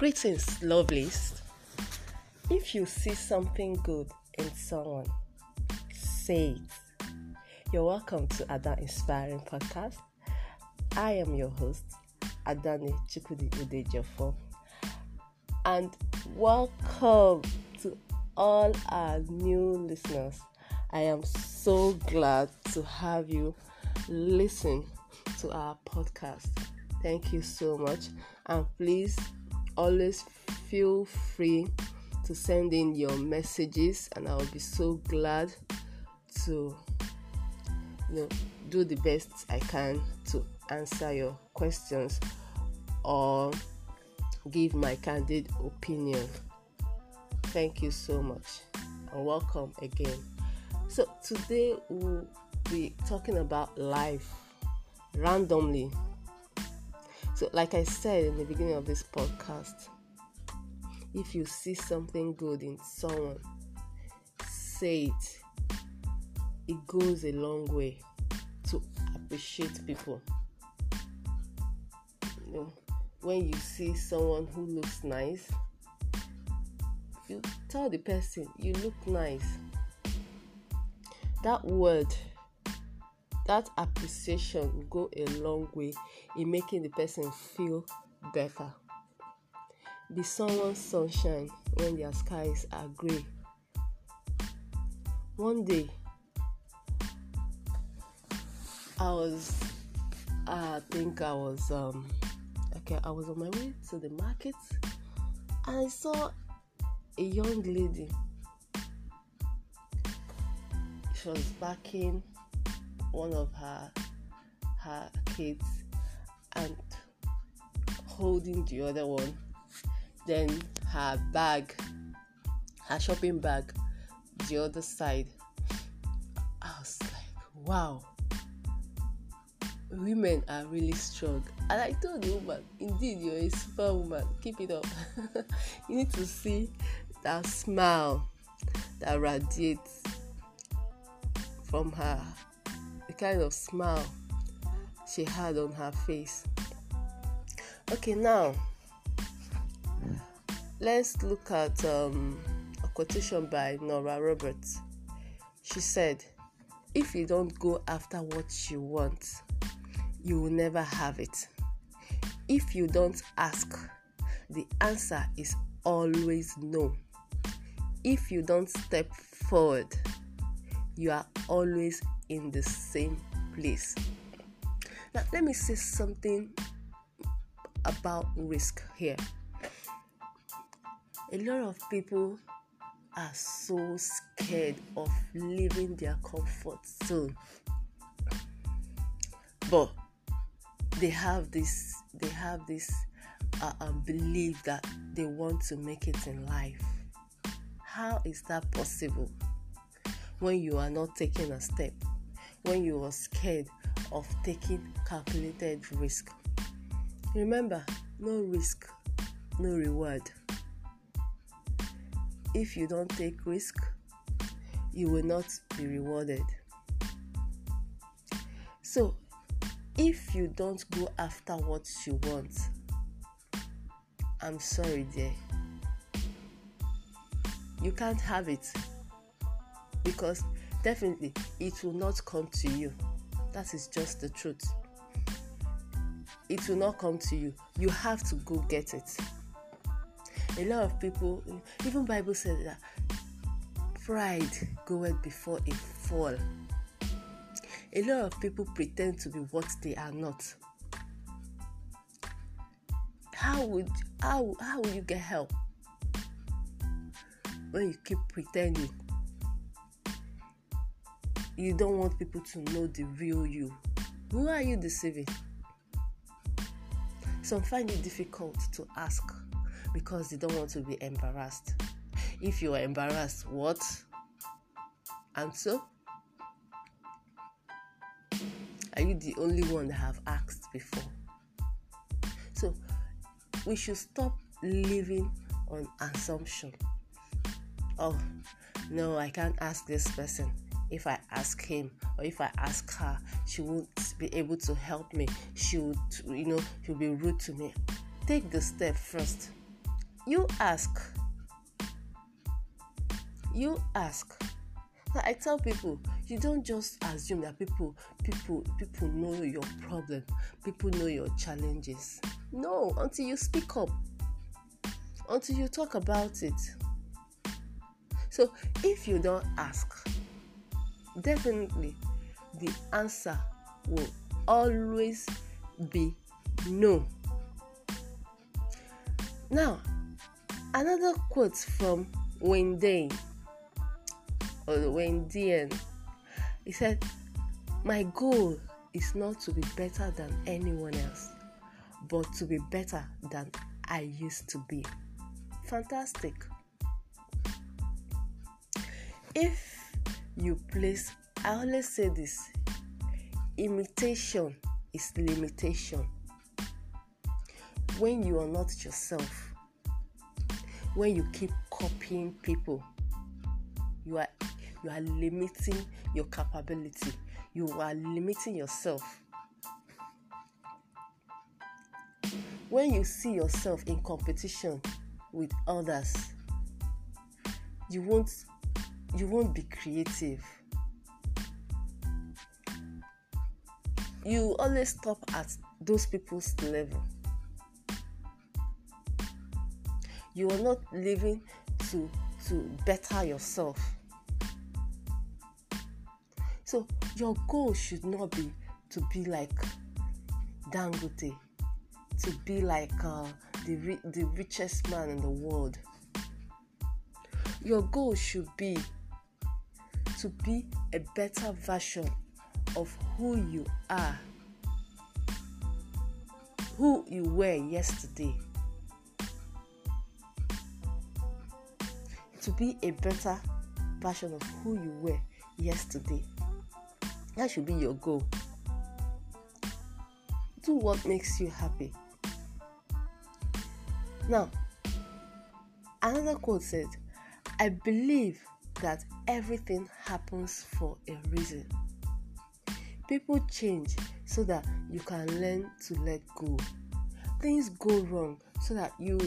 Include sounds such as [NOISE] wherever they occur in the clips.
Greetings, lovelies. If you see something good in someone, say it. You're welcome to Ada Inspiring Podcast. I am your host, Adani Chukudi Udejafo. And welcome to all our new listeners. I am so glad to have you listen to our podcast. Thank you so much. And please always feel free to send in your messages and I'll be so glad to you know do the best I can to answer your questions or give my candid opinion. Thank you so much and welcome again. So today we'll be talking about life randomly so, like I said in the beginning of this podcast, if you see something good in someone, say it. It goes a long way to appreciate people. You know, when you see someone who looks nice, you tell the person, You look nice. That word that appreciation will go a long way in making the person feel better. Be someone's sunshine when their skies are gray. One day, I was, I think I was, um, okay, I was on my way to the market and I saw a young lady. She was backing one of her her kids and holding the other one. Then her bag her shopping bag the other side. I was like wow. Women are really strong. And i told the woman indeed you're a super woman. Keep it up. [LAUGHS] You need to see that smile that radiates from her kind of smile she had on her face. Okay, now let's look at um, a quotation by Nora Roberts. She said, If you don't go after what you want, you will never have it. If you don't ask, the answer is always no. If you don't step forward, you are always in the same place. Now, let me say something about risk here. A lot of people are so scared of leaving their comfort zone, but they have this they have this uh, um, belief that they want to make it in life. How is that possible when you are not taking a step? When you were scared of taking calculated risk. Remember, no risk, no reward. If you don't take risk, you will not be rewarded. So, if you don't go after what you want, I'm sorry, dear. You can't have it because definitely it will not come to you. That is just the truth. It will not come to you. You have to go get it. A lot of people, even Bible says that pride goeth before a fall. A lot of people pretend to be what they are not. How would how how will you get help when you keep pretending you don't want people to know the real you. Who are you deceiving? Some find it difficult to ask because they don't want to be embarrassed. If you are embarrassed, what? And so? Are you the only one that have asked before? So we should stop living on assumption. Oh, no, I can't ask this person if I ask him or if I ask her, she won't be able to help me. She would, you know, she'll be rude to me. Take the step first. you ask. You ask. Now I tell people, you don't just assume that people people people know your problem, people know your challenges. No, until you speak up, until you talk about it. So if you don't ask, definitely the answer will always be no. Now, another quote from Wayne Day or Wayne Dean. He said, My goal is not to be better than anyone else, but to be better than I used to be. Fantastic. If you place, I always say this imitation is limitation. When you are not yourself, when you keep copying people, you are you are limiting your capability. You are limiting yourself. When you see yourself in competition with others, you won't you won't be creative. You always stop at those people's level. You are not living to to better yourself. So your goal should not be to be like Dangote, to be like uh, the the richest man in the world. Your goal should be to be a better version of who you are, who you were yesterday. To be a better version of who you were yesterday. That should be your goal. Do what makes you happy. Now, another quote says, I believe that everything happens for a reason. People change so that you can learn to let go. Things go wrong so that you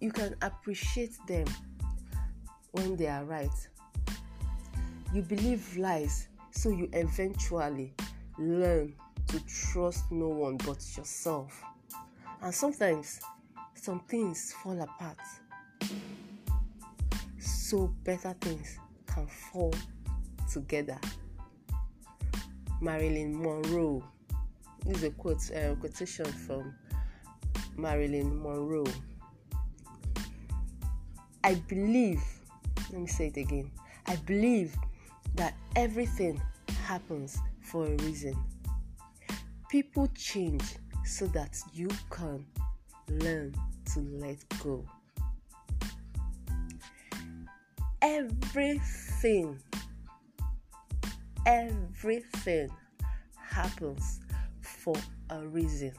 you can appreciate them when they are right. You believe lies so you eventually learn to trust no one but yourself. And sometimes some things fall apart. So better things can fall together. Marilyn Monroe. This is a quote, uh, quotation from Marilyn Monroe. I believe, let me say it again. I believe that everything happens for a reason. People change so that you can learn to let go. Everything, everything happens for a reason.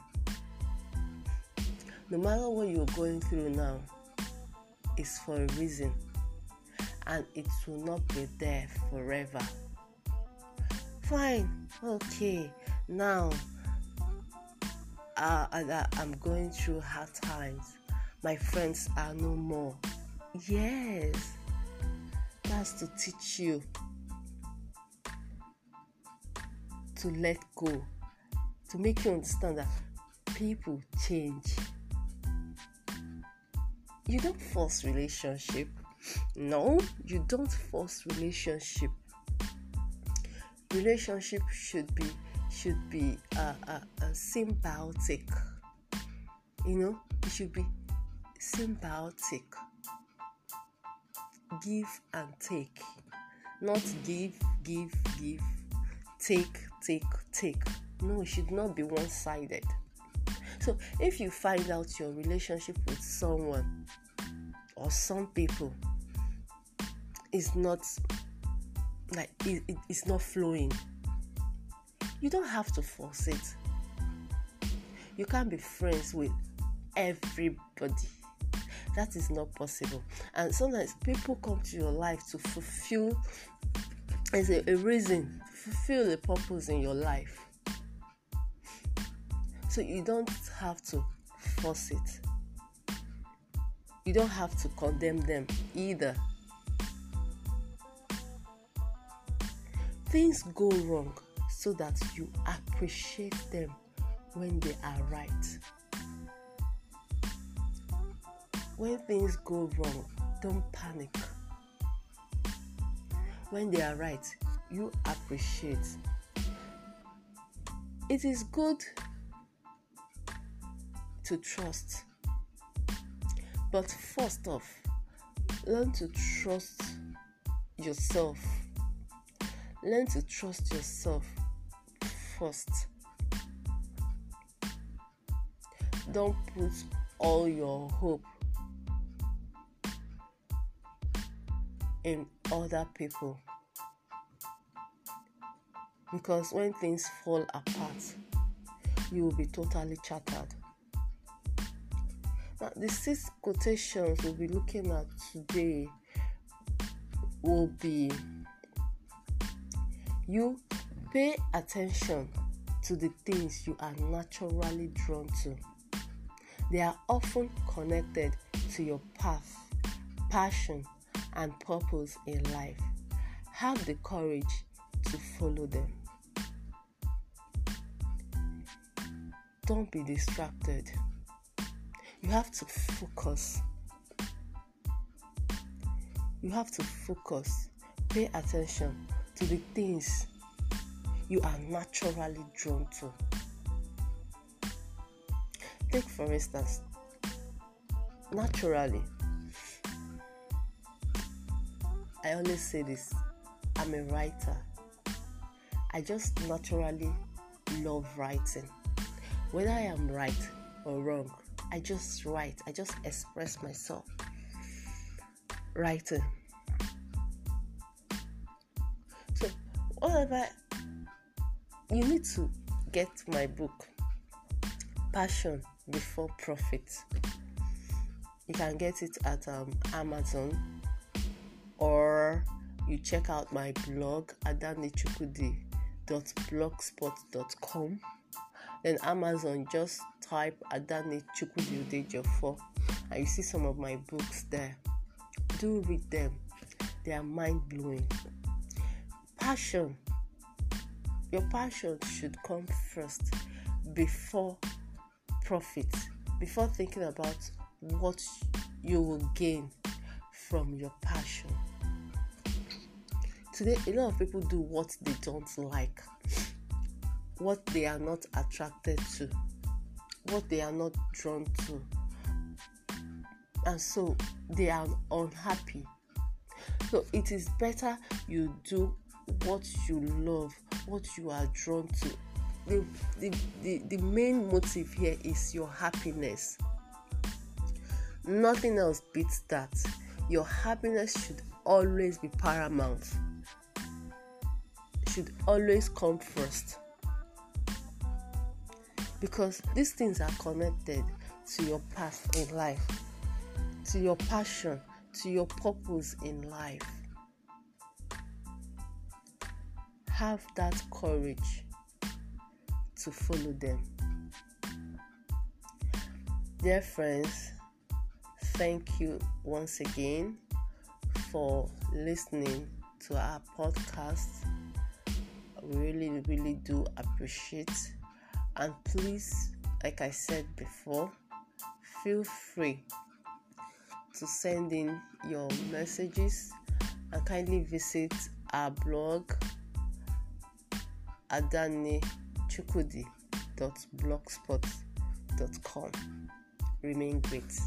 No matter what you're going through now, it's for a reason and it will not be there forever. Fine, okay, now uh, I'm going through hard times. My friends are no more. Yes, that's to teach you to let go, to make you understand that people change. You don't force relationship no, you don't force relationship. Relationship should be should be a, a symbiotic. You know, it should be symbiotic. Give and take. Not give, give, give, take, take, take. No, it should not be one sided. So, if you find out your relationship with someone or some people is not like it, it, it's not flowing you don't have to force it you can't be friends with everybody that is not possible and sometimes people come to your life to fulfill as a, a reason fulfill a purpose in your life so you don't have to force it you don't have to condemn them either. Things go wrong so that you appreciate them when they are right. When things go wrong, don't panic. When they are right, you appreciate. It is good to trust. But first off, learn to trust yourself. Learn to trust yourself first. Don't put all your hope in other people. Because when things fall apart, you will be totally shattered. Now, the six quotations we'll be looking at today will be you pay attention to the things you are naturally drawn to. They are often connected to your path, passion, and purpose in life. Have the courage to follow them. Don't be distracted you have to focus. You have to focus, pay attention to the things you are naturally drawn to. Take, for instance, naturally, I always say this I'm a writer. I just naturally love writing. Whether I am right or wrong, I just write, I just express myself. Writing. So, whatever you need to get my book, Passion Before Profit. You can get it at um, Amazon or you check out my blog adanichukudi.blogspot.com then Amazon, just type Adani Chukwudi and you see some of my books there. Do read them, they are mind blowing. Passion. Your passion should come first before profit, before thinking about what you will gain from your passion. Today, a lot of people do what they don't like what they are not attracted to, what they are not drawn to. And so they are unhappy. So it is better you do what you love, what you are drawn to. The, the, the, the main motive here is your happiness. Nothing else beats that. Your happiness should always be paramount, should always come first because these things are connected to your path in life, to your passion, to your purpose in life. Have that courage to follow them. Dear friends, thank you once again for listening to our podcast. Really, really do appreciate and please, like I said before, feel free to send in your messages and kindly visit our blog adanichukudi.blogspot.com. Remain great.